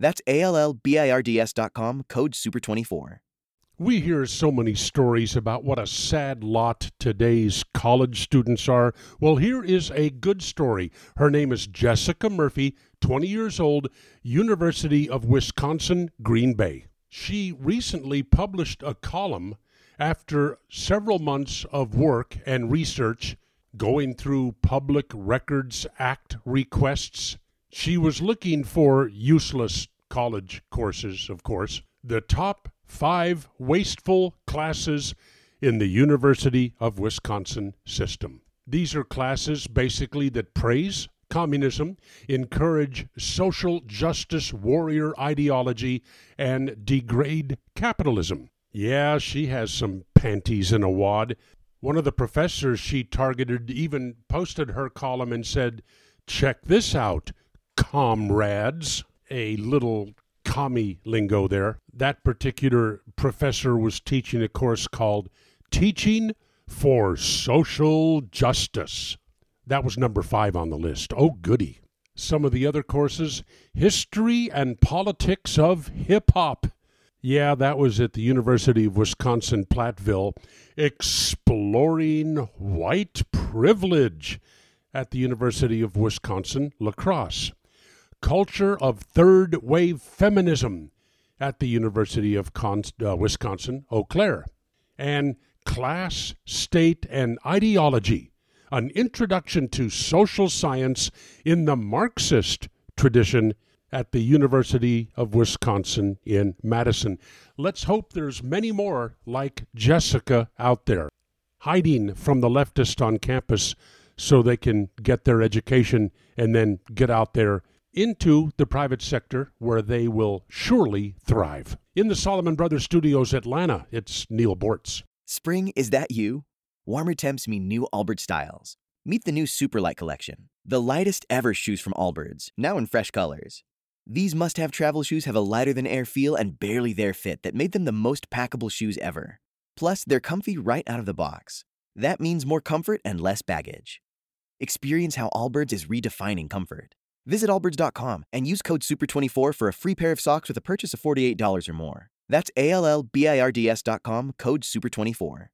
That's A L L B I R D S.com, code SUPER24. We hear so many stories about what a sad lot today's college students are. Well, here is a good story. Her name is Jessica Murphy, 20 years old, University of Wisconsin, Green Bay. She recently published a column after several months of work and research going through Public Records Act requests. She was looking for useless college courses, of course. The top five wasteful classes in the University of Wisconsin system. These are classes basically that praise communism, encourage social justice warrior ideology, and degrade capitalism. Yeah, she has some panties in a wad. One of the professors she targeted even posted her column and said, Check this out, comrades. A little commie lingo there. That particular professor was teaching a course called Teaching for Social Justice. That was number five on the list. Oh, goody. Some of the other courses History and Politics of Hip Hop. Yeah, that was at the University of Wisconsin Platteville. Exploring White Privilege at the University of Wisconsin La Crosse. Culture of Third Wave Feminism at the University of uh, Wisconsin Eau Claire. And Class, State, and Ideology An Introduction to Social Science in the Marxist Tradition at the University of Wisconsin in Madison. Let's hope there's many more like Jessica out there, hiding from the leftist on campus so they can get their education and then get out there into the private sector where they will surely thrive. In the Solomon Brothers Studios, Atlanta, it's Neal Boortz. Spring, is that you? Warmer temps mean new Allbirds styles. Meet the new Superlight collection, the lightest ever shoes from Allbirds, now in fresh colors. These must have travel shoes have a lighter than air feel and barely there fit that made them the most packable shoes ever. Plus, they're comfy right out of the box. That means more comfort and less baggage. Experience how Allbirds is redefining comfort. Visit allbirds.com and use code SUPER24 for a free pair of socks with a purchase of $48 or more. That's A L L B I R D S.com, code SUPER24.